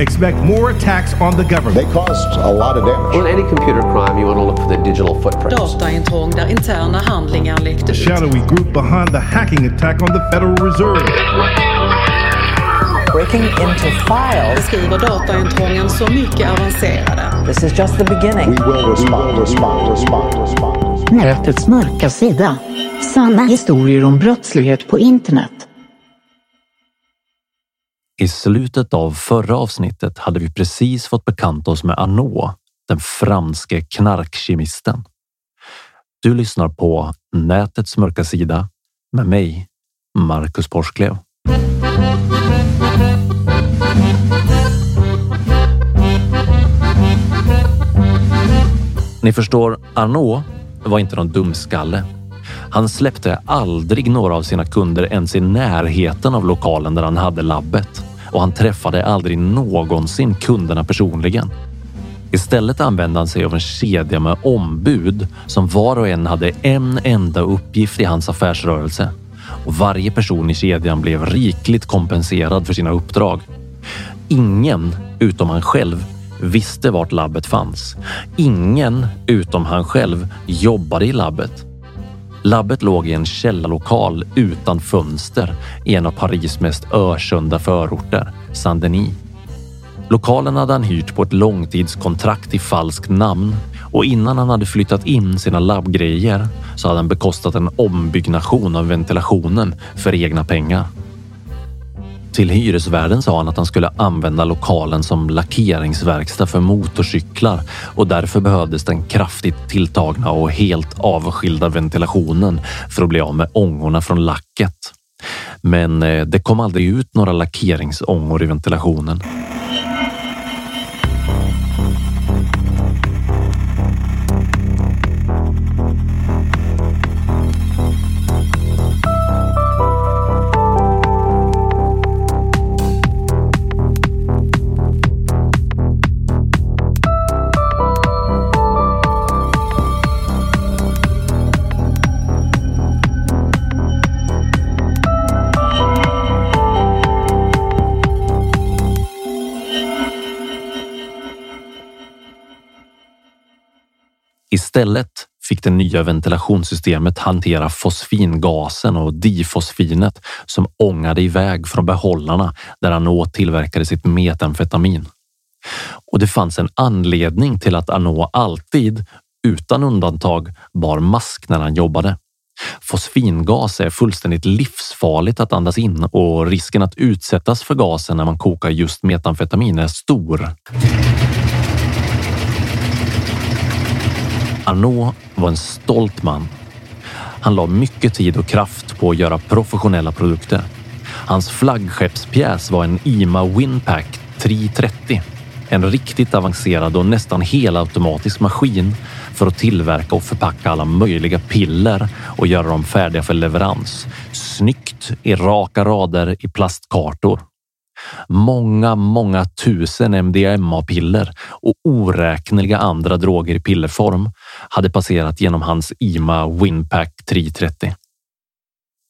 Expect more attacks on the government. They caused a lot of damage. On any computer crime, you want to look for the digital footprint. Dataintrång där interna handlingar läckte The ut. shadowy group behind the hacking attack on the Federal Reserve. breaking into files. Beskriver dataintrången så mycket avancerade. This is just the beginning. We will respond, respond, respond, respond. Nätets mörka sida. Sanna historier om brottslighet på internet. I slutet av förra avsnittet hade vi precis fått bekanta oss med Arnaud, den franske knarkkemisten. Du lyssnar på Nätets mörka sida med mig, Marcus Porsklev. Ni förstår, Arnaud var inte någon dumskalle. Han släppte aldrig några av sina kunder ens i närheten av lokalen där han hade labbet och han träffade aldrig någonsin kunderna personligen. Istället använde han sig av en kedja med ombud som var och en hade en enda uppgift i hans affärsrörelse och varje person i kedjan blev rikligt kompenserad för sina uppdrag. Ingen utom han själv visste vart labbet fanns. Ingen utom han själv jobbade i labbet. Labbet låg i en källarlokal utan fönster i en av Paris mest ökända förorter, Saint-Denis. Lokalen hade han hyrt på ett långtidskontrakt i falskt namn och innan han hade flyttat in sina labbgrejer så hade han bekostat en ombyggnation av ventilationen för egna pengar. Till hyresvärden sa han att han skulle använda lokalen som lackeringsverkstad för motorcyklar och därför behövdes den kraftigt tilltagna och helt avskilda ventilationen för att bli av med ångorna från lacket. Men eh, det kom aldrig ut några lackeringsångor i ventilationen. Istället fick det nya ventilationssystemet hantera fosfingasen och difosfinet som ångade iväg från behållarna där Arnault tillverkade sitt metamfetamin. Och det fanns en anledning till att Arnault alltid, utan undantag, bar mask när han jobbade. Fosfingas är fullständigt livsfarligt att andas in och risken att utsättas för gasen när man kokar just metamfetamin är stor. Arnaud var en stolt man. Han la mycket tid och kraft på att göra professionella produkter. Hans flaggskeppspjäs var en IMA Winpack 330. En riktigt avancerad och nästan helautomatisk maskin för att tillverka och förpacka alla möjliga piller och göra dem färdiga för leverans. Snyggt i raka rader i plastkartor. Många, många tusen MDMA-piller och oräkneliga andra droger i pillerform hade passerat genom hans IMA Winpack 330.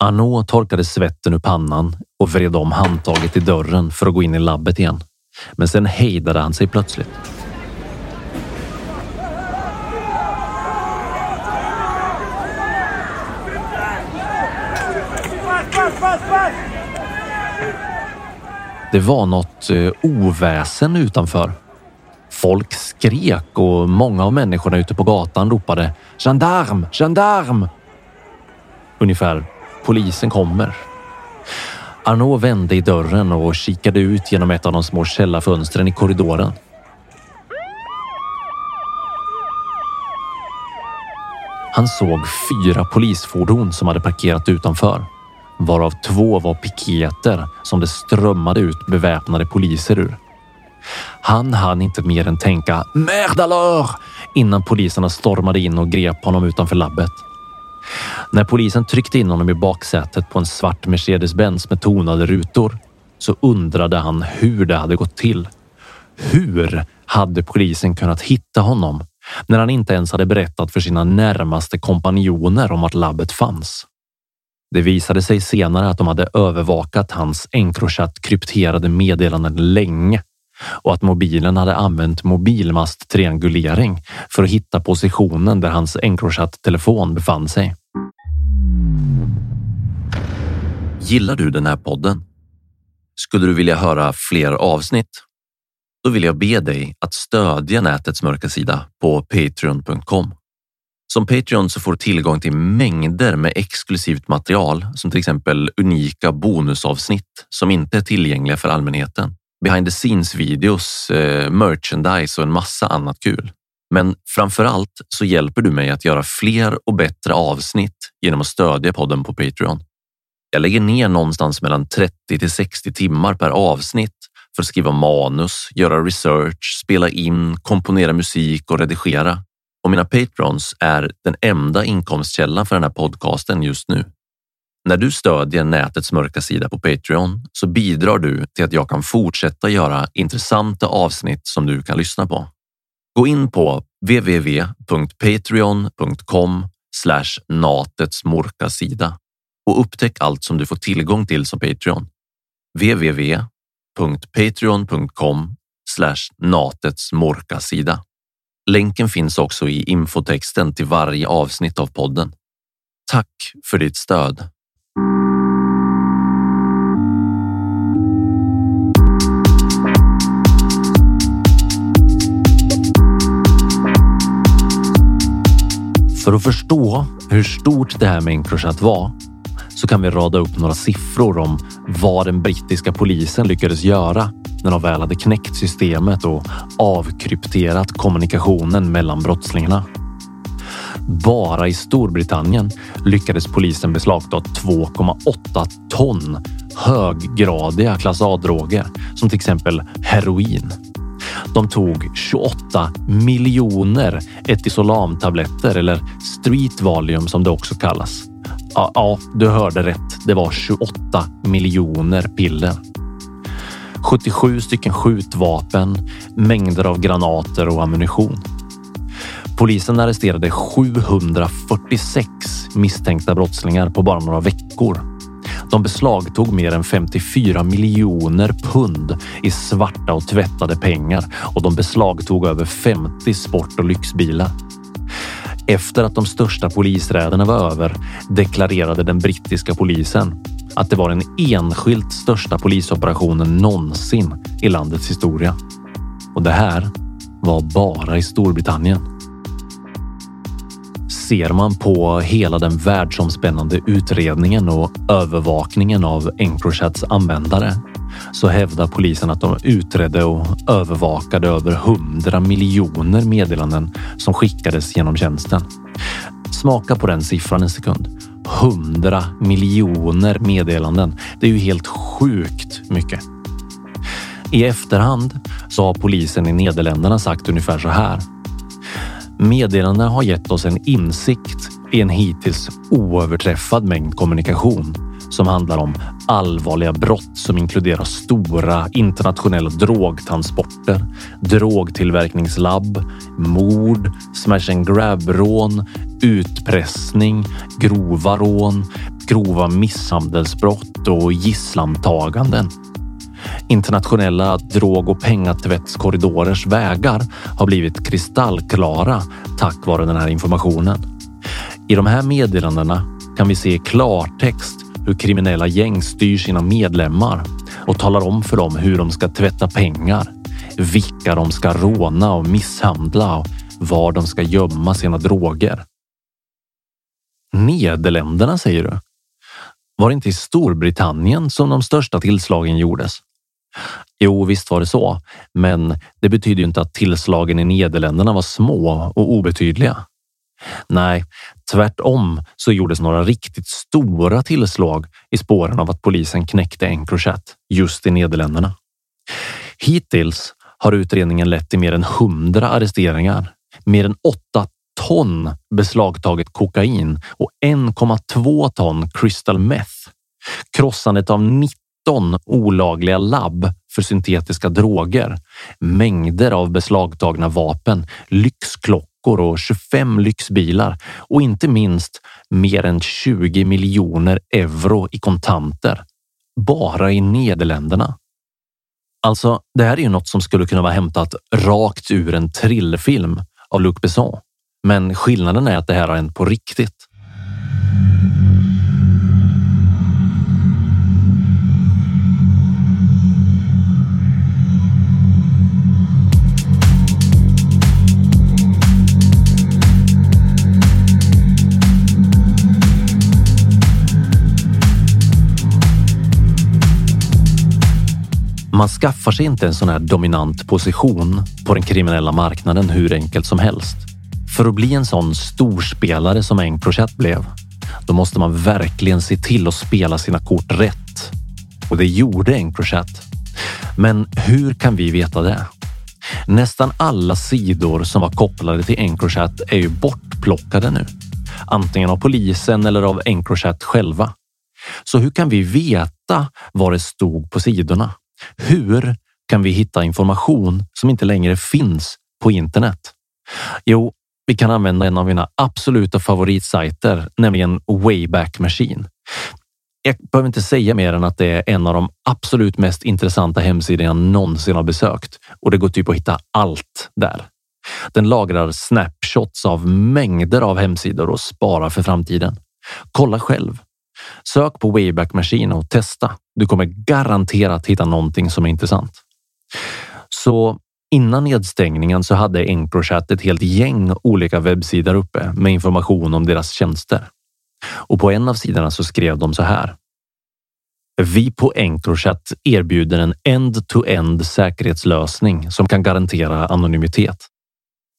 Arnaud torkade svetten ur pannan och vred om handtaget i dörren för att gå in i labbet igen. Men sen hejdade han sig plötsligt. Det var något eh, oväsen utanför. Folk skrek och många av människorna ute på gatan ropade gendarm, gendarm. Ungefär polisen kommer. Arnaud vände i dörren och kikade ut genom ett av de små källarfönstren i korridoren. Han såg fyra polisfordon som hade parkerat utanför, varav två var piketer som det strömmade ut beväpnade poliser ur. Han hann inte mer än tänka “Merde innan poliserna stormade in och grep honom utanför labbet. När polisen tryckte in honom i baksätet på en svart Mercedes-Benz med tonade rutor så undrade han hur det hade gått till. Hur hade polisen kunnat hitta honom när han inte ens hade berättat för sina närmaste kompanjoner om att labbet fanns? Det visade sig senare att de hade övervakat hans Encrochat krypterade meddelanden länge och att mobilen hade använt mobilmast-triangulering för att hitta positionen där hans Encrochat-telefon befann sig. Gillar du den här podden? Skulle du vilja höra fler avsnitt? Då vill jag be dig att stödja nätets mörka sida på patreon.com. Som Patreon så får du tillgång till mängder med exklusivt material som till exempel unika bonusavsnitt som inte är tillgängliga för allmänheten behind the scenes videos, eh, merchandise och en massa annat kul. Men framför allt så hjälper du mig att göra fler och bättre avsnitt genom att stödja podden på Patreon. Jag lägger ner någonstans mellan 30 till 60 timmar per avsnitt för att skriva manus, göra research, spela in, komponera musik och redigera. Och mina patrons är den enda inkomstkällan för den här podcasten just nu. När du stödjer nätets mörka sida på Patreon så bidrar du till att jag kan fortsätta göra intressanta avsnitt som du kan lyssna på. Gå in på www.patreon.com natets mörka sida och upptäck allt som du får tillgång till som Patreon. www.patreon.com natets mörka sida. Länken finns också i infotexten till varje avsnitt av podden. Tack för ditt stöd! För att förstå hur stort det här med Encrochat var så kan vi rada upp några siffror om vad den brittiska polisen lyckades göra när de väl hade knäckt systemet och avkrypterat kommunikationen mellan brottslingarna. Bara i Storbritannien lyckades polisen beslagta 2,8 ton höggradiga klass A-droger som till exempel heroin. De tog 28 miljoner etisolamtabletter eller street valium som det också kallas. Ja, ja, du hörde rätt. Det var 28 miljoner piller. 77 stycken skjutvapen, mängder av granater och ammunition. Polisen arresterade 746 misstänkta brottslingar på bara några veckor. De beslagtog mer än 54 miljoner pund i svarta och tvättade pengar och de beslagtog över 50 sport och lyxbilar. Efter att de största polisräderna var över deklarerade den brittiska polisen att det var den enskilt största polisoperationen någonsin i landets historia. Och det här var bara i Storbritannien ser man på hela den världsomspännande utredningen och övervakningen av Encrochats användare så hävdar polisen att de utredde och övervakade över 100 miljoner meddelanden som skickades genom tjänsten. Smaka på den siffran en sekund. 100 miljoner meddelanden. Det är ju helt sjukt mycket. I efterhand så har polisen i Nederländerna sagt ungefär så här. Meddelandena har gett oss en insikt i en hittills oöverträffad mängd kommunikation som handlar om allvarliga brott som inkluderar stora internationella drogtransporter, drogtillverkningslabb, mord, smash and grab-rån, utpressning, grova rån, grova misshandelsbrott och gisslantaganden. Internationella drog och pengatvättskorridorers vägar har blivit kristallklara tack vare den här informationen. I de här meddelandena kan vi se i klartext hur kriminella gäng styr sina medlemmar och talar om för dem hur de ska tvätta pengar, vilka de ska råna och misshandla och var de ska gömma sina droger. Nederländerna säger du? Var det inte i Storbritannien som de största tillslagen gjordes? Jo, visst var det så, men det betyder ju inte att tillslagen i Nederländerna var små och obetydliga. Nej, tvärtom så gjordes några riktigt stora tillslag i spåren av att polisen knäckte Encrochat just i Nederländerna. Hittills har utredningen lett till mer än hundra arresteringar, mer än åtta ton beslagtaget kokain och 1,2 ton crystal meth. Krossandet av 90 olagliga labb för syntetiska droger, mängder av beslagtagna vapen, lyxklockor och 25 lyxbilar och inte minst mer än 20 miljoner euro i kontanter. Bara i Nederländerna. Alltså, det här är ju något som skulle kunna vara hämtat rakt ur en trillfilm av Luc Besson. Men skillnaden är att det här har hänt på riktigt. Man skaffar sig inte en sån här dominant position på den kriminella marknaden hur enkelt som helst. För att bli en sån storspelare som Encrochat blev, då måste man verkligen se till att spela sina kort rätt. Och det gjorde Encrochat. Men hur kan vi veta det? Nästan alla sidor som var kopplade till Encrochat är ju bortplockade nu. Antingen av polisen eller av Encrochat själva. Så hur kan vi veta vad det stod på sidorna? Hur kan vi hitta information som inte längre finns på internet? Jo, vi kan använda en av mina absoluta favoritsajter, nämligen Wayback Machine. Jag behöver inte säga mer än att det är en av de absolut mest intressanta hemsidor jag någonsin har besökt och det går typ att hitta allt där. Den lagrar snapshots av mängder av hemsidor och sparar för framtiden. Kolla själv. Sök på Wayback Machine och testa. Du kommer garanterat hitta någonting som är intressant. Så innan nedstängningen så hade Encrochat ett helt gäng olika webbsidor uppe med information om deras tjänster. Och på en av sidorna så skrev de så här. Vi på Encrochat erbjuder en end-to-end säkerhetslösning som kan garantera anonymitet.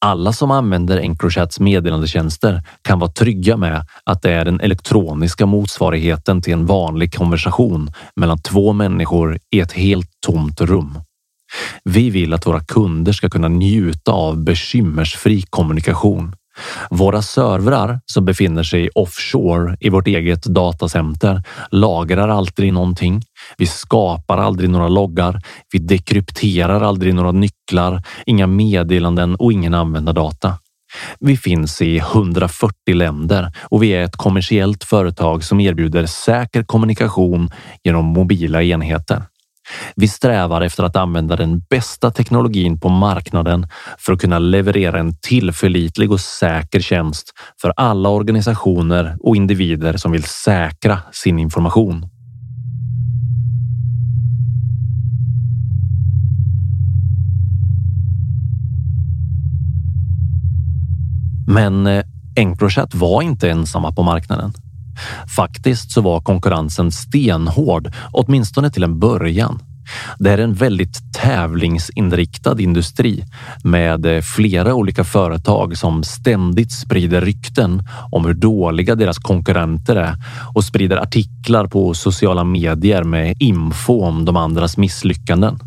Alla som använder Encrochats meddelandetjänster kan vara trygga med att det är den elektroniska motsvarigheten till en vanlig konversation mellan två människor i ett helt tomt rum. Vi vill att våra kunder ska kunna njuta av bekymmersfri kommunikation. Våra servrar som befinner sig offshore i vårt eget datacenter lagrar aldrig någonting. Vi skapar aldrig några loggar. Vi dekrypterar aldrig några nycklar, inga meddelanden och ingen användardata. Vi finns i 140 länder och vi är ett kommersiellt företag som erbjuder säker kommunikation genom mobila enheter. Vi strävar efter att använda den bästa teknologin på marknaden för att kunna leverera en tillförlitlig och säker tjänst för alla organisationer och individer som vill säkra sin information. Men eh, Encrochat var inte ensamma på marknaden. Faktiskt så var konkurrensen stenhård, åtminstone till en början. Det är en väldigt tävlingsinriktad industri med eh, flera olika företag som ständigt sprider rykten om hur dåliga deras konkurrenter är och sprider artiklar på sociala medier med info om de andras misslyckanden.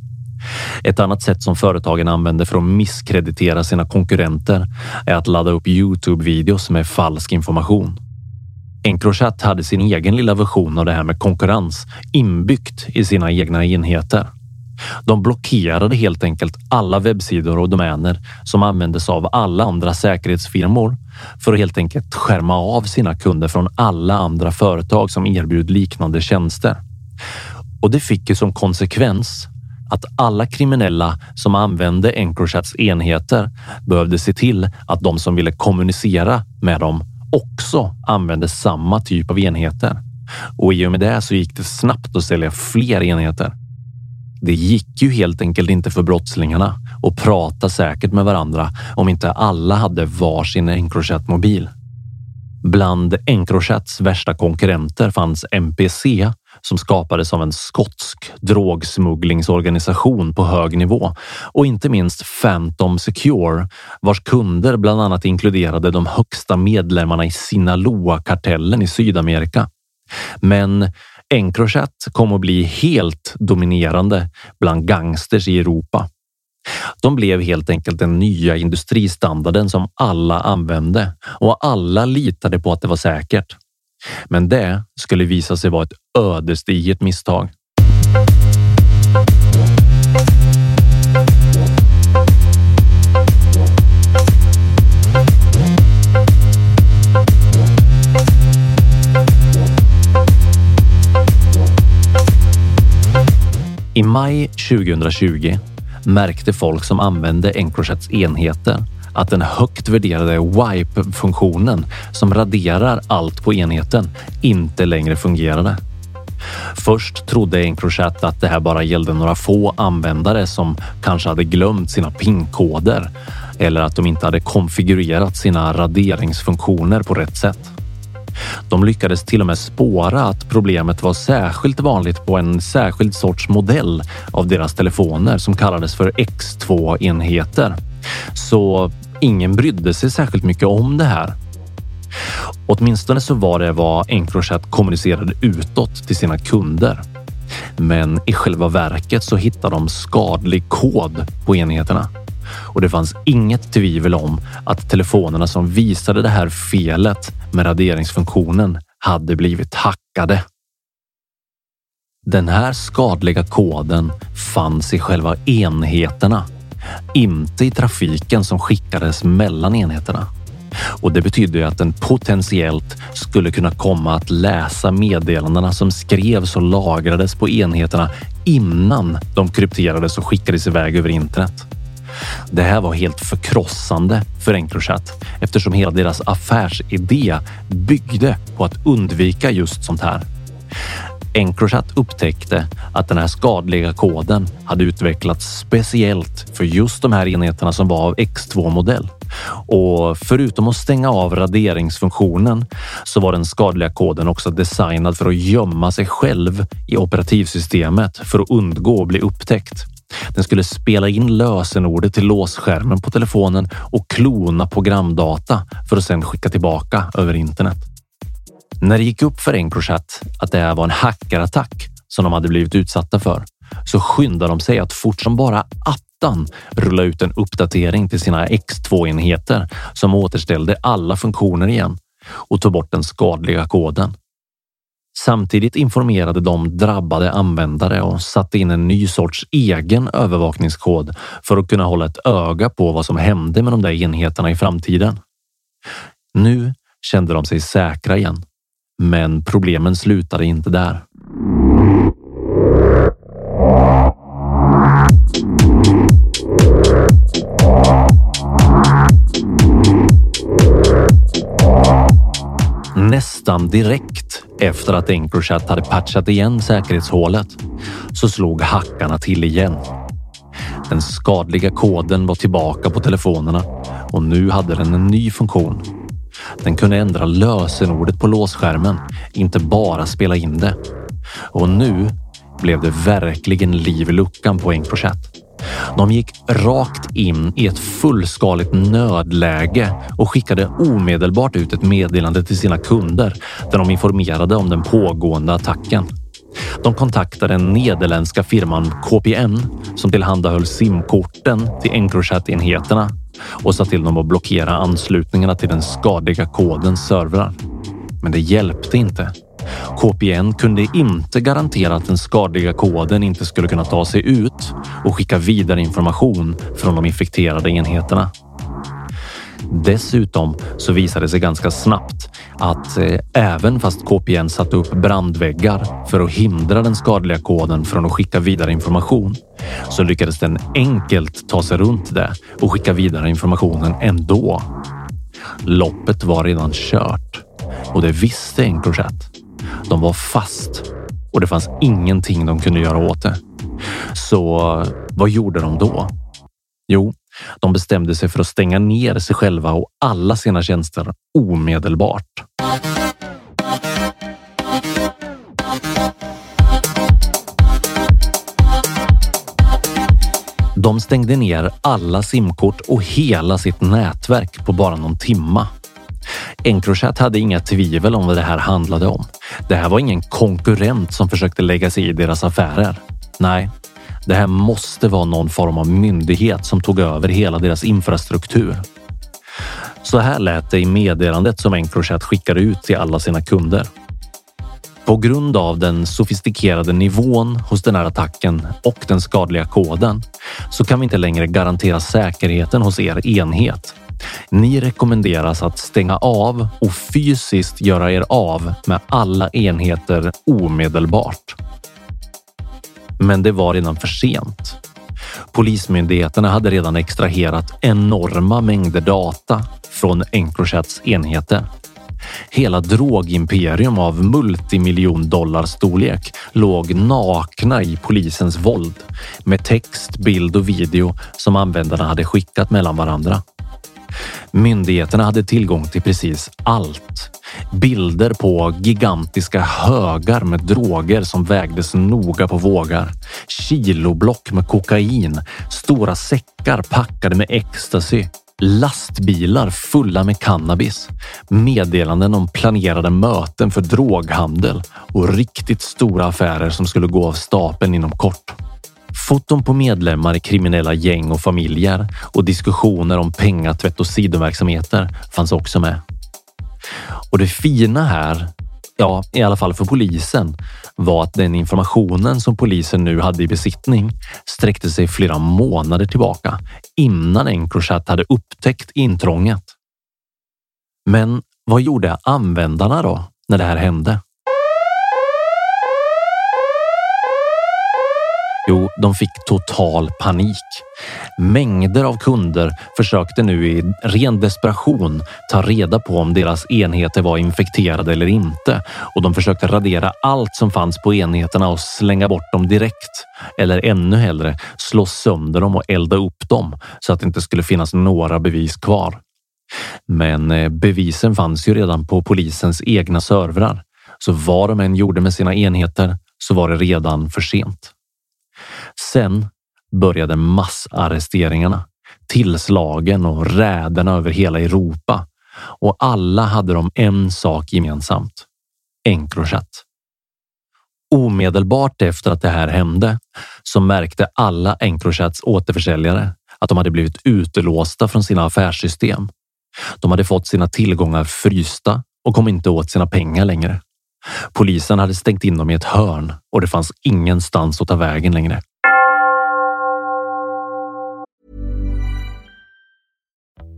Ett annat sätt som företagen använder för att misskreditera sina konkurrenter är att ladda upp Youtube-videos med falsk information. Encrochat hade sin egen lilla version av det här med konkurrens inbyggt i sina egna enheter. De blockerade helt enkelt alla webbsidor och domäner som användes av alla andra säkerhetsfirmor för att helt enkelt skärma av sina kunder från alla andra företag som erbjuder liknande tjänster. Och det fick ju som konsekvens att alla kriminella som använde Encrochats enheter behövde se till att de som ville kommunicera med dem också använde samma typ av enheter. Och i och med det så gick det snabbt att sälja fler enheter. Det gick ju helt enkelt inte för brottslingarna att prata säkert med varandra om inte alla hade varsin Encrochat-mobil. Bland Encrochats värsta konkurrenter fanns MPC som skapades av en skotsk drogsmugglingsorganisation på hög nivå och inte minst Phantom Secure vars kunder bland annat inkluderade de högsta medlemmarna i Sinaloa-kartellen i Sydamerika. Men Encrochat kom att bli helt dominerande bland gangsters i Europa. De blev helt enkelt den nya industristandarden som alla använde och alla litade på att det var säkert. Men det skulle visa sig vara ett ödesdigert misstag. I maj 2020 märkte folk som använde Encrochats enheter att den högt värderade wipe-funktionen som raderar allt på enheten inte längre fungerade. Först trodde Encrochat att det här bara gällde några få användare som kanske hade glömt sina PIN-koder eller att de inte hade konfigurerat sina raderingsfunktioner på rätt sätt. De lyckades till och med spåra att problemet var särskilt vanligt på en särskild sorts modell av deras telefoner som kallades för X2-enheter. Så ingen brydde sig särskilt mycket om det här. Åtminstone så var det vad Encrochat kommunicerade utåt till sina kunder. Men i själva verket så hittade de skadlig kod på enheterna och det fanns inget tvivel om att telefonerna som visade det här felet med raderingsfunktionen hade blivit hackade. Den här skadliga koden fanns i själva enheterna, inte i trafiken som skickades mellan enheterna. Och det betydde att den potentiellt skulle kunna komma att läsa meddelandena som skrevs och lagrades på enheterna innan de krypterades och skickades iväg över internet. Det här var helt förkrossande för Encrochat eftersom hela deras affärsidé byggde på att undvika just sånt här. Encrochat upptäckte att den här skadliga koden hade utvecklats speciellt för just de här enheterna som var av X2 modell. Och förutom att stänga av raderingsfunktionen så var den skadliga koden också designad för att gömma sig själv i operativsystemet för att undgå att bli upptäckt. Den skulle spela in lösenordet till låsskärmen på telefonen och klona programdata för att sedan skicka tillbaka över internet. När det gick upp för Encrochat att det här var en hackerattack som de hade blivit utsatta för så skyndade de sig att fort som bara attan rulla ut en uppdatering till sina X2-enheter som återställde alla funktioner igen och tog bort den skadliga koden. Samtidigt informerade de drabbade användare och satte in en ny sorts egen övervakningskod för att kunna hålla ett öga på vad som hände med de där enheterna i framtiden. Nu kände de sig säkra igen, men problemen slutade inte där. Nästan direkt efter att Encrochat hade patchat igen säkerhetshålet så slog hackarna till igen. Den skadliga koden var tillbaka på telefonerna och nu hade den en ny funktion. Den kunde ändra lösenordet på låsskärmen, inte bara spela in det. Och nu blev det verkligen liv i luckan på Encrochat. De gick rakt in i ett fullskaligt nödläge och skickade omedelbart ut ett meddelande till sina kunder där de informerade om den pågående attacken. De kontaktade den nederländska firman KPN som tillhandahöll simkorten till Encrochat-enheterna och sa till dem att blockera anslutningarna till den skadliga kodens servrar. Men det hjälpte inte. KPN kunde inte garantera att den skadliga koden inte skulle kunna ta sig ut och skicka vidare information från de infekterade enheterna. Dessutom så visade det sig ganska snabbt att eh, även fast KPN satte upp brandväggar för att hindra den skadliga koden från att skicka vidare information så lyckades den enkelt ta sig runt det och skicka vidare informationen ändå. Loppet var redan kört och det visste Encrochat. De var fast och det fanns ingenting de kunde göra åt det. Så vad gjorde de då? Jo, de bestämde sig för att stänga ner sig själva och alla sina tjänster omedelbart. De stängde ner alla simkort och hela sitt nätverk på bara någon timma. Encrochat hade inga tvivel om vad det här handlade om. Det här var ingen konkurrent som försökte lägga sig i deras affärer. Nej, det här måste vara någon form av myndighet som tog över hela deras infrastruktur. Så här lät det i meddelandet som Encrochat skickade ut till alla sina kunder. På grund av den sofistikerade nivån hos den här attacken och den skadliga koden så kan vi inte längre garantera säkerheten hos er enhet. Ni rekommenderas att stänga av och fysiskt göra er av med alla enheter omedelbart. Men det var redan för sent. Polismyndigheterna hade redan extraherat enorma mängder data från Encrochats enheter. Hela drogimperium av multimiljondollarstorlek låg nakna i polisens våld med text, bild och video som användarna hade skickat mellan varandra. Myndigheterna hade tillgång till precis allt. Bilder på gigantiska högar med droger som vägdes noga på vågar. Kiloblock med kokain, stora säckar packade med ecstasy, lastbilar fulla med cannabis, meddelanden om planerade möten för droghandel och riktigt stora affärer som skulle gå av stapeln inom kort. Foton på medlemmar i kriminella gäng och familjer och diskussioner om pengatvätt och sidoverksamheter fanns också med. Och det fina här, ja, i alla fall för polisen, var att den informationen som polisen nu hade i besittning sträckte sig flera månader tillbaka innan Encrochat hade upptäckt intrånget. Men vad gjorde användarna då när det här hände? Jo, de fick total panik. Mängder av kunder försökte nu i ren desperation ta reda på om deras enheter var infekterade eller inte och de försökte radera allt som fanns på enheterna och slänga bort dem direkt. Eller ännu hellre slå sönder dem och elda upp dem så att det inte skulle finnas några bevis kvar. Men eh, bevisen fanns ju redan på polisens egna servrar, så vad de än gjorde med sina enheter så var det redan för sent. Sen började massarresteringarna, tillslagen och räderna över hela Europa och alla hade de en sak gemensamt. Encrochat. Omedelbart efter att det här hände så märkte alla Encrochats återförsäljare att de hade blivit utelåsta från sina affärssystem. De hade fått sina tillgångar frysta och kom inte åt sina pengar längre. Polisen hade stängt in dem i ett hörn och det fanns ingenstans att ta vägen längre.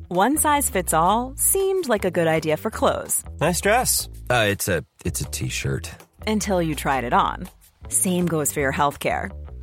One size fits all seemed like a good idea for clothes. Nice dress. Uh, it's a it's a t-shirt. Until you tried it on. Same goes for your healthcare.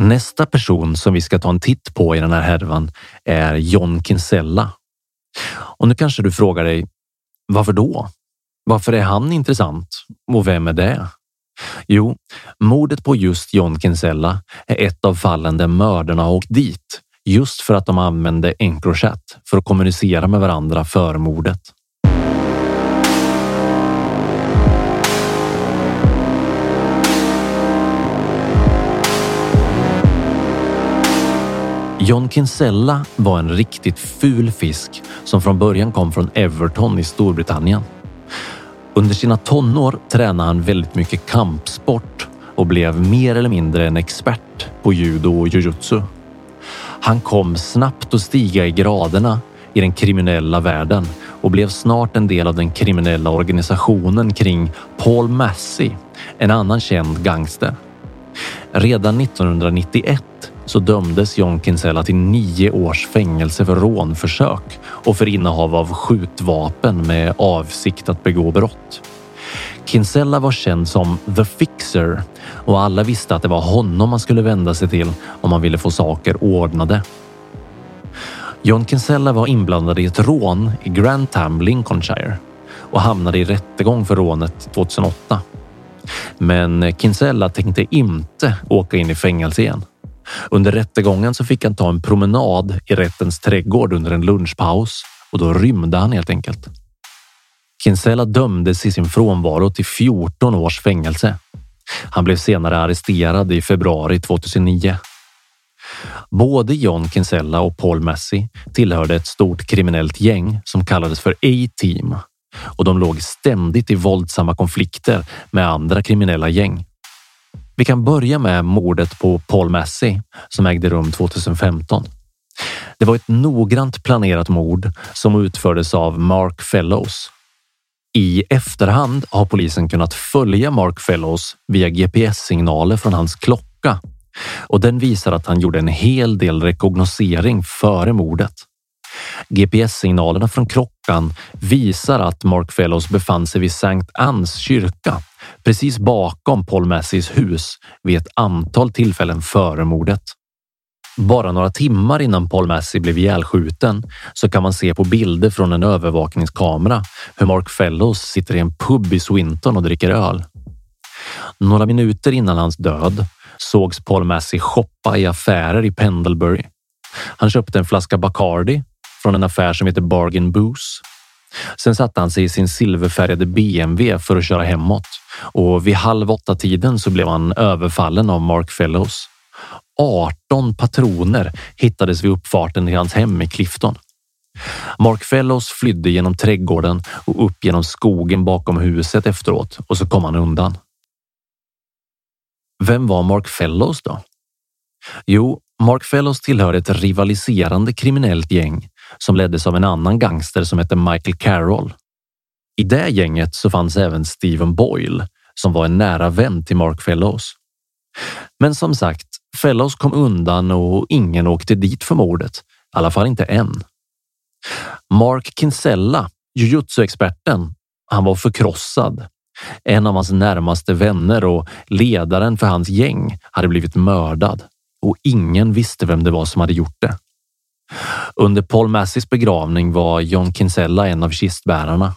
Nästa person som vi ska ta en titt på i den här härvan är John Kinsella. Och nu kanske du frågar dig, varför då? Varför är han intressant? Och vem är det? Jo, mordet på just John Kinsella är ett av fallen där mördarna har åkt dit just för att de använde Encrochat för att kommunicera med varandra före mordet. John Kinsella var en riktigt ful fisk som från början kom från Everton i Storbritannien. Under sina tonår tränade han väldigt mycket kampsport och blev mer eller mindre en expert på judo och jujutsu. Han kom snabbt att stiga i graderna i den kriminella världen och blev snart en del av den kriminella organisationen kring Paul Massey, en annan känd gangster. Redan 1991 så dömdes John Kinsella till nio års fängelse för rånförsök och för innehav av skjutvapen med avsikt att begå brott. Kinsella var känd som The Fixer och alla visste att det var honom man skulle vända sig till om man ville få saker ordnade. John Kinsella var inblandad i ett rån i Grantham, Lincolnshire och hamnade i rättegång för rånet 2008. Men Kinsella tänkte inte åka in i fängelse igen. Under rättegången så fick han ta en promenad i rättens trädgård under en lunchpaus och då rymde han helt enkelt. Kinsella dömdes i sin frånvaro till 14 års fängelse. Han blev senare arresterad i februari 2009. Både John Kinsella och Paul Massey tillhörde ett stort kriminellt gäng som kallades för A-team och de låg ständigt i våldsamma konflikter med andra kriminella gäng. Vi kan börja med mordet på Paul Massey som ägde rum 2015. Det var ett noggrant planerat mord som utfördes av Mark Fellows. I efterhand har polisen kunnat följa Mark Fellows via GPS-signaler från hans klocka och den visar att han gjorde en hel del rekognosering före mordet. GPS-signalerna från klockan visar att Mark Fellows befann sig vid Sankt Anns kyrka precis bakom Paul Massys hus vid ett antal tillfällen före mordet. Bara några timmar innan Paul Massey blev ihjälskjuten så kan man se på bilder från en övervakningskamera hur Mark Fellows sitter i en pub i Swinton och dricker öl. Några minuter innan hans död sågs Paul Massey shoppa i affärer i Pendlebury. Han köpte en flaska Bacardi från en affär som heter Bargain Booze. Sen satte han sig i sin silverfärgade BMW för att köra hemåt och vid halv åtta tiden så blev han överfallen av Mark Fellows. 18 patroner hittades vid uppfarten till hans hem i Clifton. Mark Fellows flydde genom trädgården och upp genom skogen bakom huset efteråt och så kom han undan. Vem var Mark Fellows då? Jo, Mark Fellows tillhörde ett rivaliserande kriminellt gäng som leddes av en annan gangster som hette Michael Carroll. I det gänget så fanns även Stephen Boyle som var en nära vän till Mark Fellows. Men som sagt, Fellows kom undan och ingen åkte dit för mordet. I alla fall inte än. Mark Kinsella, jujutsu-experten, han var förkrossad. En av hans närmaste vänner och ledaren för hans gäng hade blivit mördad och ingen visste vem det var som hade gjort det. Under Paul Massys begravning var John Kinsella en av kistbärarna.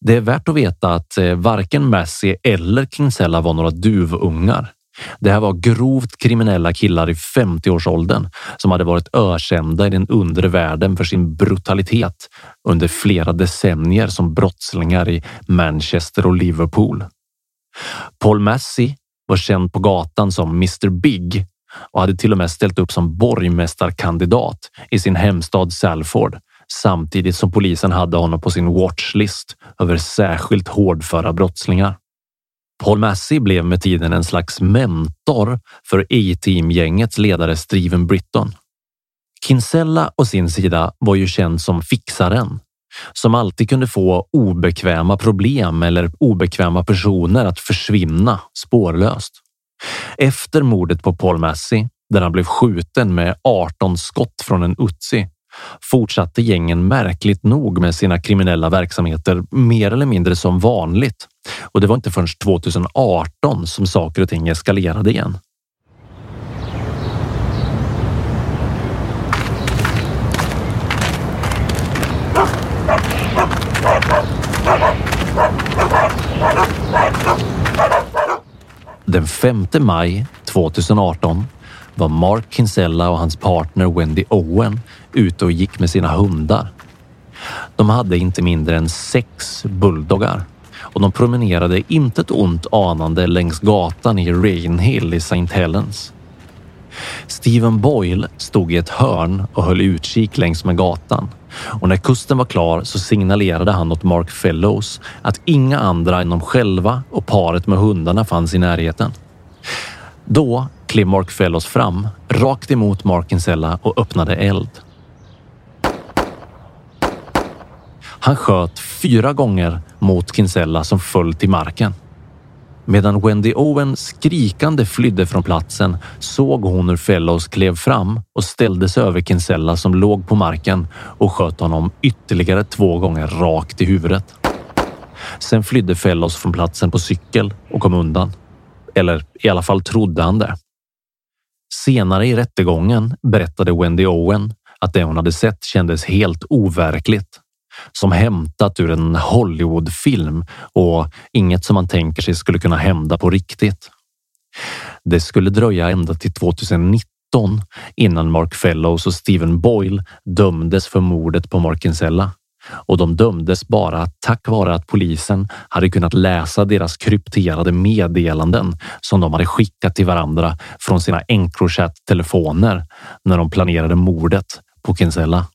Det är värt att veta att eh, varken Massey eller Kinsella var några duvungar. Det här var grovt kriminella killar i 50-årsåldern som hade varit ökända i den undre världen för sin brutalitet under flera decennier som brottslingar i Manchester och Liverpool. Paul Massey var känd på gatan som Mr Big och hade till och med ställt upp som borgmästarkandidat i sin hemstad Salford samtidigt som polisen hade honom på sin watchlist över särskilt hårdföra brottslingar. Paul Massey blev med tiden en slags mentor för A-team-gängets ledare Steven Britton. Kinsella å sin sida var ju känd som fixaren som alltid kunde få obekväma problem eller obekväma personer att försvinna spårlöst. Efter mordet på Paul Massey, där han blev skjuten med 18 skott från en Uzi, fortsatte gängen märkligt nog med sina kriminella verksamheter mer eller mindre som vanligt. Och det var inte förrän 2018 som saker och ting eskalerade igen. Den 5 maj 2018 var Mark Kinsella och hans partner Wendy Owen ute och gick med sina hundar. De hade inte mindre än sex bulldoggar och de promenerade inte ett ont anande längs gatan i Rainhill i St. Helens. Stephen Boyle stod i ett hörn och höll utkik längs med gatan och när kusten var klar så signalerade han åt Mark Fellows att inga andra än de själva och paret med hundarna fanns i närheten. Då klev Mark Fellows fram rakt emot Mark Kinsella och öppnade eld. Han sköt fyra gånger mot Kinsella som föll till marken. Medan Wendy Owen skrikande flydde från platsen såg hon hur Fellows klev fram och ställde sig över Kinsella som låg på marken och sköt honom ytterligare två gånger rakt i huvudet. Sen flydde Fellows från platsen på cykel och kom undan. Eller i alla fall trodde han det. Senare i rättegången berättade Wendy Owen att det hon hade sett kändes helt overkligt som hämtat ur en Hollywoodfilm och inget som man tänker sig skulle kunna hända på riktigt. Det skulle dröja ända till 2019 innan Mark Fellows och Stephen Boyle dömdes för mordet på Mark Kinsella. Och de dömdes bara tack vare att polisen hade kunnat läsa deras krypterade meddelanden som de hade skickat till varandra från sina Encrochat-telefoner när de planerade mordet på Kinsella.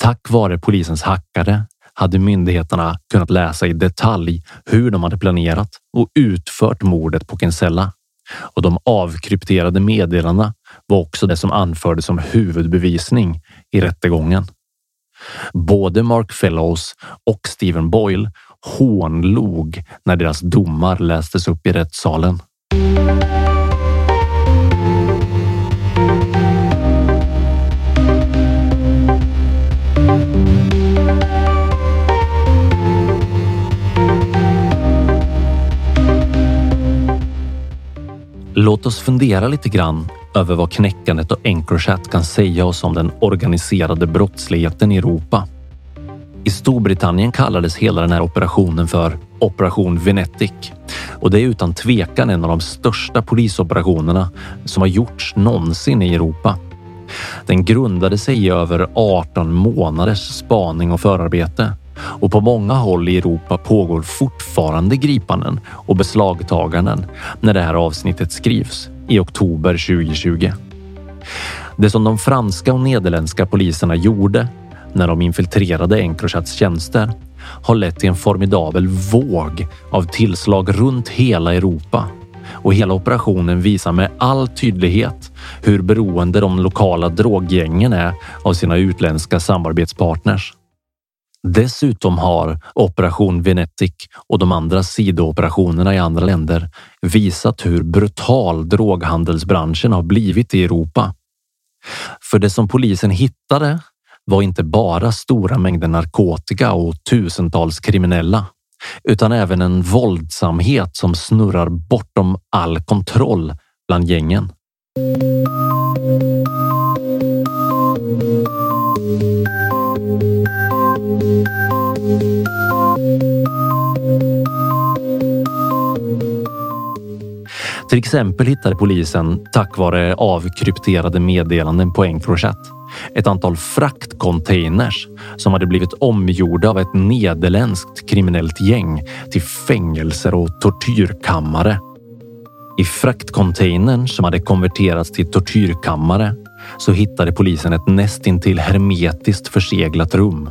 Tack vare polisens hackare hade myndigheterna kunnat läsa i detalj hur de hade planerat och utfört mordet på Kinsella. Och de avkrypterade meddelandena var också det som anfördes som huvudbevisning i rättegången. Både Mark Fellows och Stephen Boyle hånlog när deras domar lästes upp i rättssalen. Låt oss fundera lite grann över vad knäckandet och Encrochat kan säga oss om den organiserade brottsligheten i Europa. I Storbritannien kallades hela den här operationen för Operation Venetic och det är utan tvekan en av de största polisoperationerna som har gjorts någonsin i Europa. Den grundade sig i över 18 månaders spaning och förarbete och på många håll i Europa pågår fortfarande gripanden och beslagtaganden när det här avsnittet skrivs i oktober 2020. Det som de franska och nederländska poliserna gjorde när de infiltrerade Encrochats tjänster har lett till en formidabel våg av tillslag runt hela Europa och hela operationen visar med all tydlighet hur beroende de lokala droggängen är av sina utländska samarbetspartners. Dessutom har Operation Venetic och de andra sidooperationerna i andra länder visat hur brutal droghandelsbranschen har blivit i Europa. För det som polisen hittade var inte bara stora mängder narkotika och tusentals kriminella, utan även en våldsamhet som snurrar bortom all kontroll bland gängen. Till exempel hittade polisen tack vare avkrypterade meddelanden på Encrochat ett antal fraktcontainers som hade blivit omgjorda av ett nederländskt kriminellt gäng till fängelser och tortyrkammare. I fraktcontainern som hade konverterats till tortyrkammare så hittade polisen ett nästintill hermetiskt förseglat rum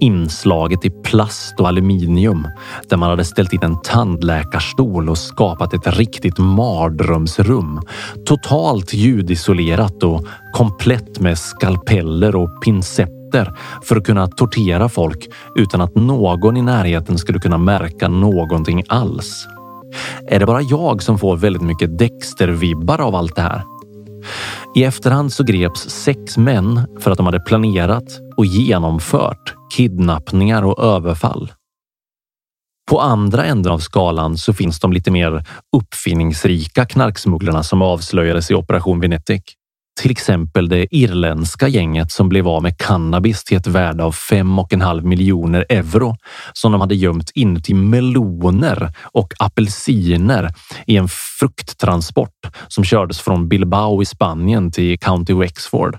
Inslaget i plast och aluminium där man hade ställt in en tandläkarstol och skapat ett riktigt mardrömsrum. Totalt ljudisolerat och komplett med skalpeller och pincetter för att kunna tortera folk utan att någon i närheten skulle kunna märka någonting alls. Är det bara jag som får väldigt mycket Dexter-vibbar av allt det här? I efterhand så greps sex män för att de hade planerat och genomfört kidnappningar och överfall. På andra änden av skalan så finns de lite mer uppfinningsrika knarksmugglarna som avslöjades i Operation Venetic. Till exempel det irländska gänget som blev av med cannabis till ett värde av 5,5 miljoner euro som de hade gömt inuti meloner och apelsiner i en frukttransport som kördes från Bilbao i Spanien till County Wexford.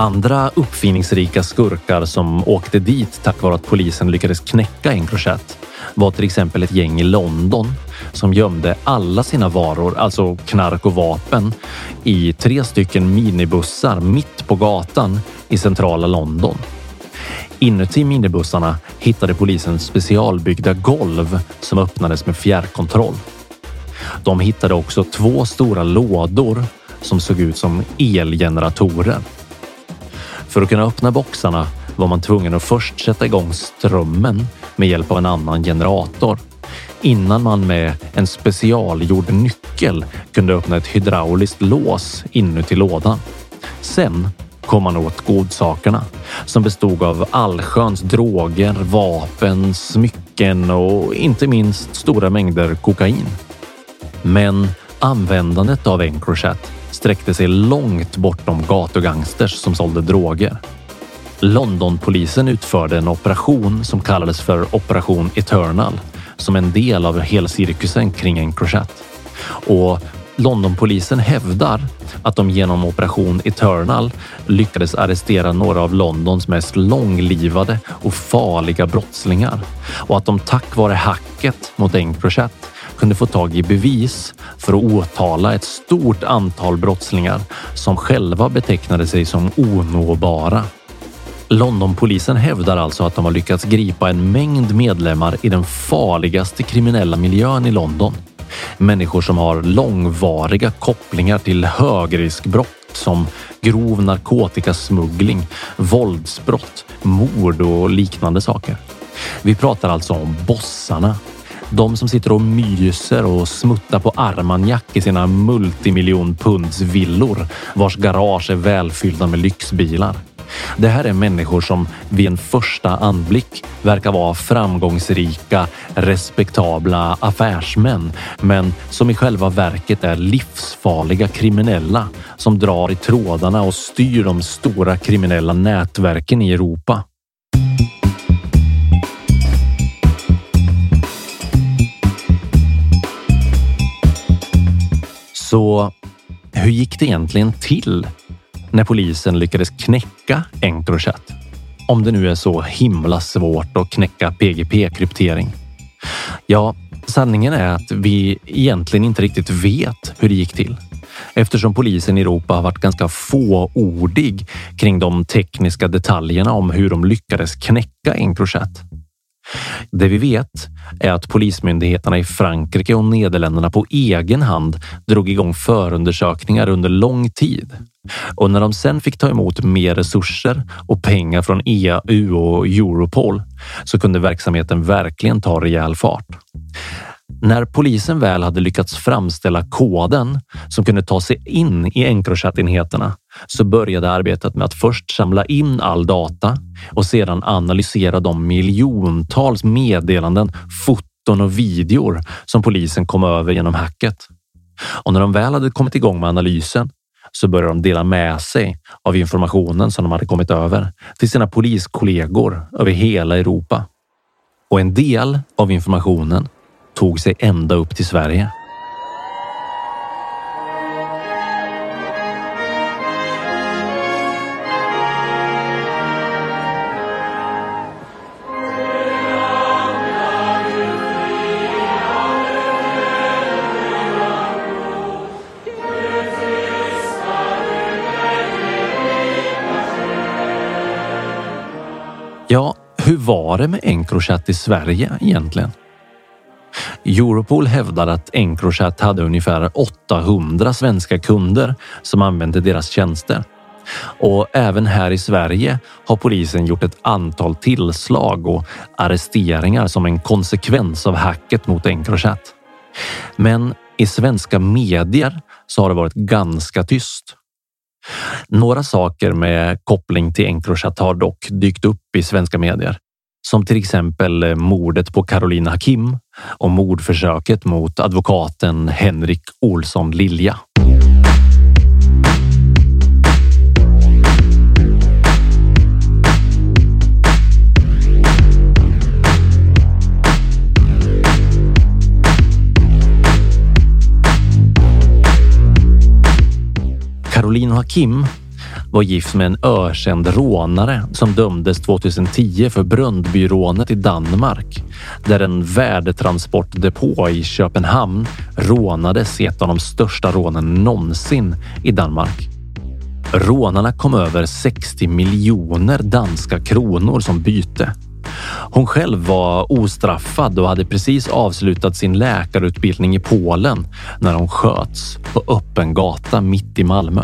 Andra uppfinningsrika skurkar som åkte dit tack vare att polisen lyckades knäcka Encrochat var till exempel ett gäng i London som gömde alla sina varor, alltså knark och vapen, i tre stycken minibussar mitt på gatan i centrala London. Inuti minibussarna hittade polisen specialbyggda golv som öppnades med fjärrkontroll. De hittade också två stora lådor som såg ut som elgeneratorer. För att kunna öppna boxarna var man tvungen att först sätta igång strömmen med hjälp av en annan generator innan man med en specialgjord nyckel kunde öppna ett hydrauliskt lås inuti lådan. Sen kom man åt godsakerna som bestod av allsköns droger, vapen, smycken och inte minst stora mängder kokain. Men användandet av Encrochat sträckte sig långt bortom gatugangsters som sålde droger. Londonpolisen utförde en operation som kallades för Operation Eternal som en del av helcirkusen kring Encrochat. Och Londonpolisen hävdar att de genom Operation Eternal lyckades arrestera några av Londons mest långlivade och farliga brottslingar och att de tack vare hacket mot Encrochat kunde få tag i bevis för att åtala ett stort antal brottslingar som själva betecknade sig som onåbara. Londonpolisen hävdar alltså att de har lyckats gripa en mängd medlemmar i den farligaste kriminella miljön i London. Människor som har långvariga kopplingar till högriskbrott som grov narkotikasmuggling, våldsbrott, mord och liknande saker. Vi pratar alltså om bossarna. De som sitter och myser och smuttar på Armagnac i sina multimiljonpundsvillor vars garage är välfyllda med lyxbilar. Det här är människor som vid en första anblick verkar vara framgångsrika, respektabla affärsmän, men som i själva verket är livsfarliga kriminella som drar i trådarna och styr de stora kriminella nätverken i Europa. Så hur gick det egentligen till när polisen lyckades knäcka Encrochat. Om det nu är så himla svårt att knäcka PGP-kryptering. Ja, sanningen är att vi egentligen inte riktigt vet hur det gick till eftersom polisen i Europa har varit ganska fåordig kring de tekniska detaljerna om hur de lyckades knäcka Encrochat. Det vi vet är att polismyndigheterna i Frankrike och Nederländerna på egen hand drog igång förundersökningar under lång tid. Och när de sen fick ta emot mer resurser och pengar från EU och Europol så kunde verksamheten verkligen ta rejäl fart. När polisen väl hade lyckats framställa koden som kunde ta sig in i Encrochat-enheterna så började arbetet med att först samla in all data och sedan analysera de miljontals meddelanden, foton och videor som polisen kom över genom hacket. Och när de väl hade kommit igång med analysen så började de dela med sig av informationen som de hade kommit över till sina poliskollegor över hela Europa. Och en del av informationen tog sig ända upp till Sverige. Ja, hur var det med Encrochat i Sverige egentligen? Europol hävdar att Encrochat hade ungefär 800 svenska kunder som använde deras tjänster. Och även här i Sverige har polisen gjort ett antal tillslag och arresteringar som en konsekvens av hacket mot Encrochat. Men i svenska medier så har det varit ganska tyst. Några saker med koppling till Encrochat har dock dykt upp i svenska medier. Som till exempel eh, mordet på Carolina Hakim och mordförsöket mot advokaten Henrik Olsson Lilja. Caroline Hakim var gift med en ökänd rånare som dömdes 2010 för Bröndbyrånet i Danmark där en värdetransportdepå i Köpenhamn rånades i ett av de största rånen någonsin i Danmark. Rånarna kom över 60 miljoner danska kronor som byte. Hon själv var ostraffad och hade precis avslutat sin läkarutbildning i Polen när hon sköts på öppen gata mitt i Malmö.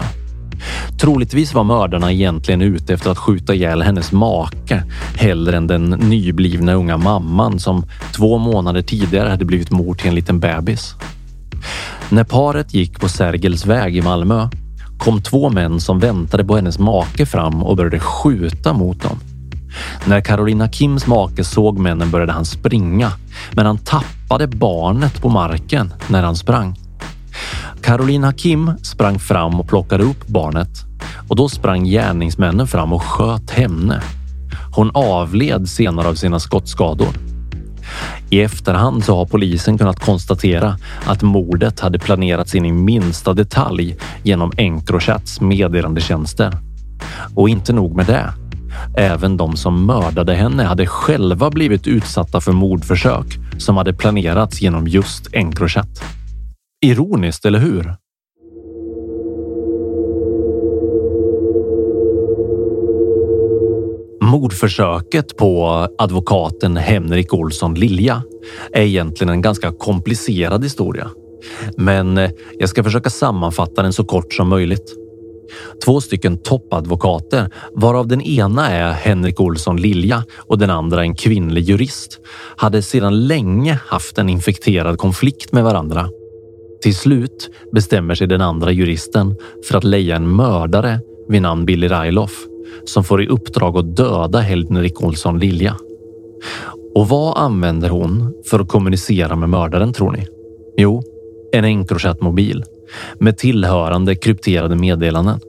Troligtvis var mördarna egentligen ute efter att skjuta ihjäl hennes make hellre än den nyblivna unga mamman som två månader tidigare hade blivit mor till en liten bebis. När paret gick på Sergels väg i Malmö kom två män som väntade på hennes make fram och började skjuta mot dem. När Carolina Kims make såg männen började han springa, men han tappade barnet på marken när han sprang. Carolina Kim sprang fram och plockade upp barnet och då sprang gärningsmännen fram och sköt henne. Hon avled senare av sina skottskador. I efterhand så har polisen kunnat konstatera att mordet hade planerats in i minsta detalj genom Encrochats meddelandetjänster. Och inte nog med det. Även de som mördade henne hade själva blivit utsatta för mordförsök som hade planerats genom just Encrochat. Ironiskt, eller hur? Mordförsöket på advokaten Henrik Olsson Lilja är egentligen en ganska komplicerad historia. Men eh, jag ska försöka sammanfatta den så kort som möjligt. Två stycken toppadvokater, varav den ena är Henrik Olsson Lilja och den andra en kvinnlig jurist, hade sedan länge haft en infekterad konflikt med varandra. Till slut bestämmer sig den andra juristen för att leja en mördare vid namn Billy Railoff som får i uppdrag att döda Henrik Olsson Lilja. Och vad använder hon för att kommunicera med mördaren tror ni? Jo, en Encrochat-mobil med tillhörande krypterade meddelanden.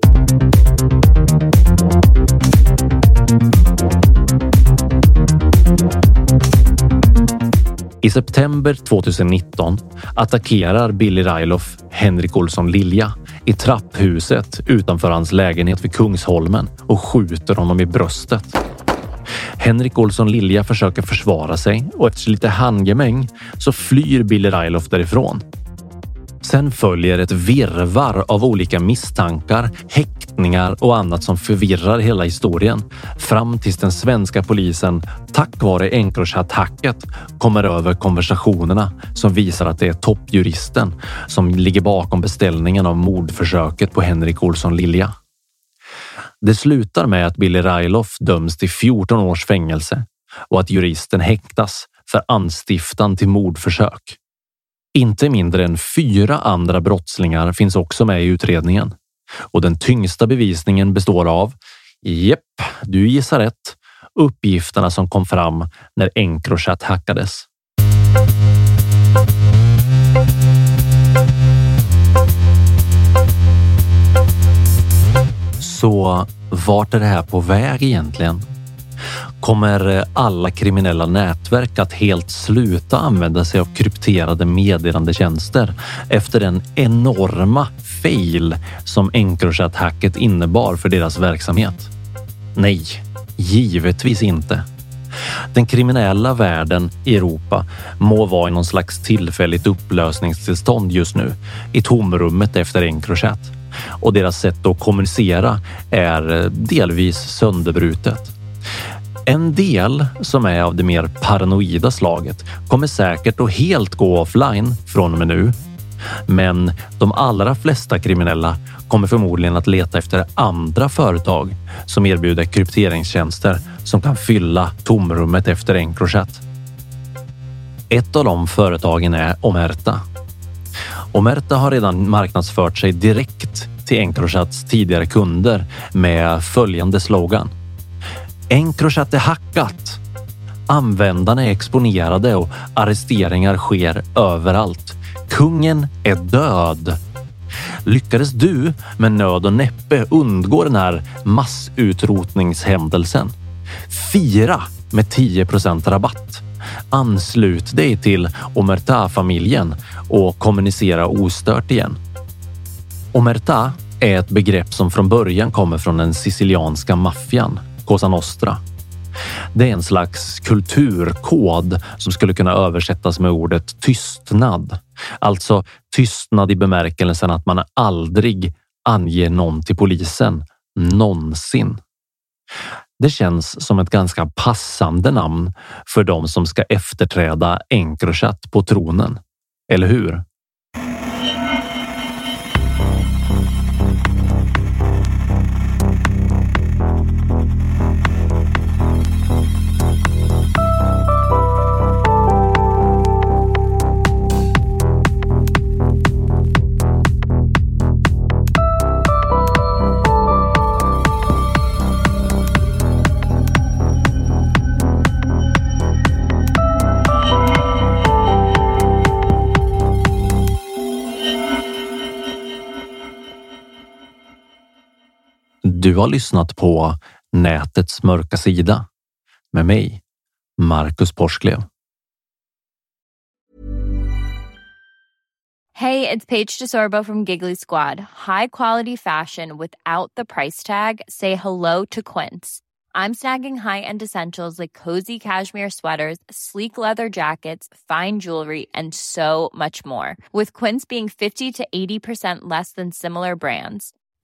I september 2019 attackerar Billy Railoff Henrik Olsson Lilja i trapphuset utanför hans lägenhet vid Kungsholmen och skjuter honom i bröstet. Henrik Olsson Lilja försöker försvara sig och efter lite handgemäng så flyr Billy Railoff därifrån. Sen följer ett virvar av olika misstankar, motsättningar och annat som förvirrar hela historien fram tills den svenska polisen tack vare Encrochat-hacket kommer över konversationerna som visar att det är toppjuristen som ligger bakom beställningen av mordförsöket på Henrik Olsson Lilja. Det slutar med att Billy Railoff döms till 14 års fängelse och att juristen häktas för anstiftan till mordförsök. Inte mindre än fyra andra brottslingar finns också med i utredningen och den tyngsta bevisningen består av Jepp, du gissar rätt. Uppgifterna som kom fram när Encrochat hackades. Så vart är det här på väg egentligen? Kommer alla kriminella nätverk att helt sluta använda sig av krypterade meddelandetjänster efter den enorma fail som Encrochat-hacket innebar för deras verksamhet? Nej, givetvis inte. Den kriminella världen i Europa må vara i någon slags tillfälligt upplösningstillstånd just nu i tomrummet efter Encrochat och deras sätt att kommunicera är delvis sönderbrutet. En del som är av det mer paranoida slaget kommer säkert att helt gå offline från och med nu. Men de allra flesta kriminella kommer förmodligen att leta efter andra företag som erbjuder krypteringstjänster som kan fylla tomrummet efter Encrochat. Ett av de företagen är Omerta. Omerta har redan marknadsfört sig direkt till Encrochats tidigare kunder med följande slogan. Encrochat är hackat. Användarna är exponerade och arresteringar sker överallt. Kungen är död. Lyckades du med nöd och näppe undgå den här massutrotningshändelsen? Fira med 10% rabatt. Anslut dig till Omerta-familjen och kommunicera ostört igen. Omerta är ett begrepp som från början kommer från den sicilianska maffian, Cosa Nostra. Det är en slags kulturkod som skulle kunna översättas med ordet tystnad. Alltså tystnad i bemärkelsen att man aldrig anger någon till polisen. Någonsin. Det känns som ett ganska passande namn för de som ska efterträda Encrochat på tronen. Eller hur? Du har lyssnat på Nätets mörka sida med mig, Marcus Porsklev. Hey, it's Paige DeSorbo from Giggly Squad. High quality fashion without the price tag. Say hello to Quince. I'm snagging high-end essentials like cozy cashmere sweaters, sleek leather jackets, fine jewelry, and so much more. With Quince being 50 to 80% less than similar brands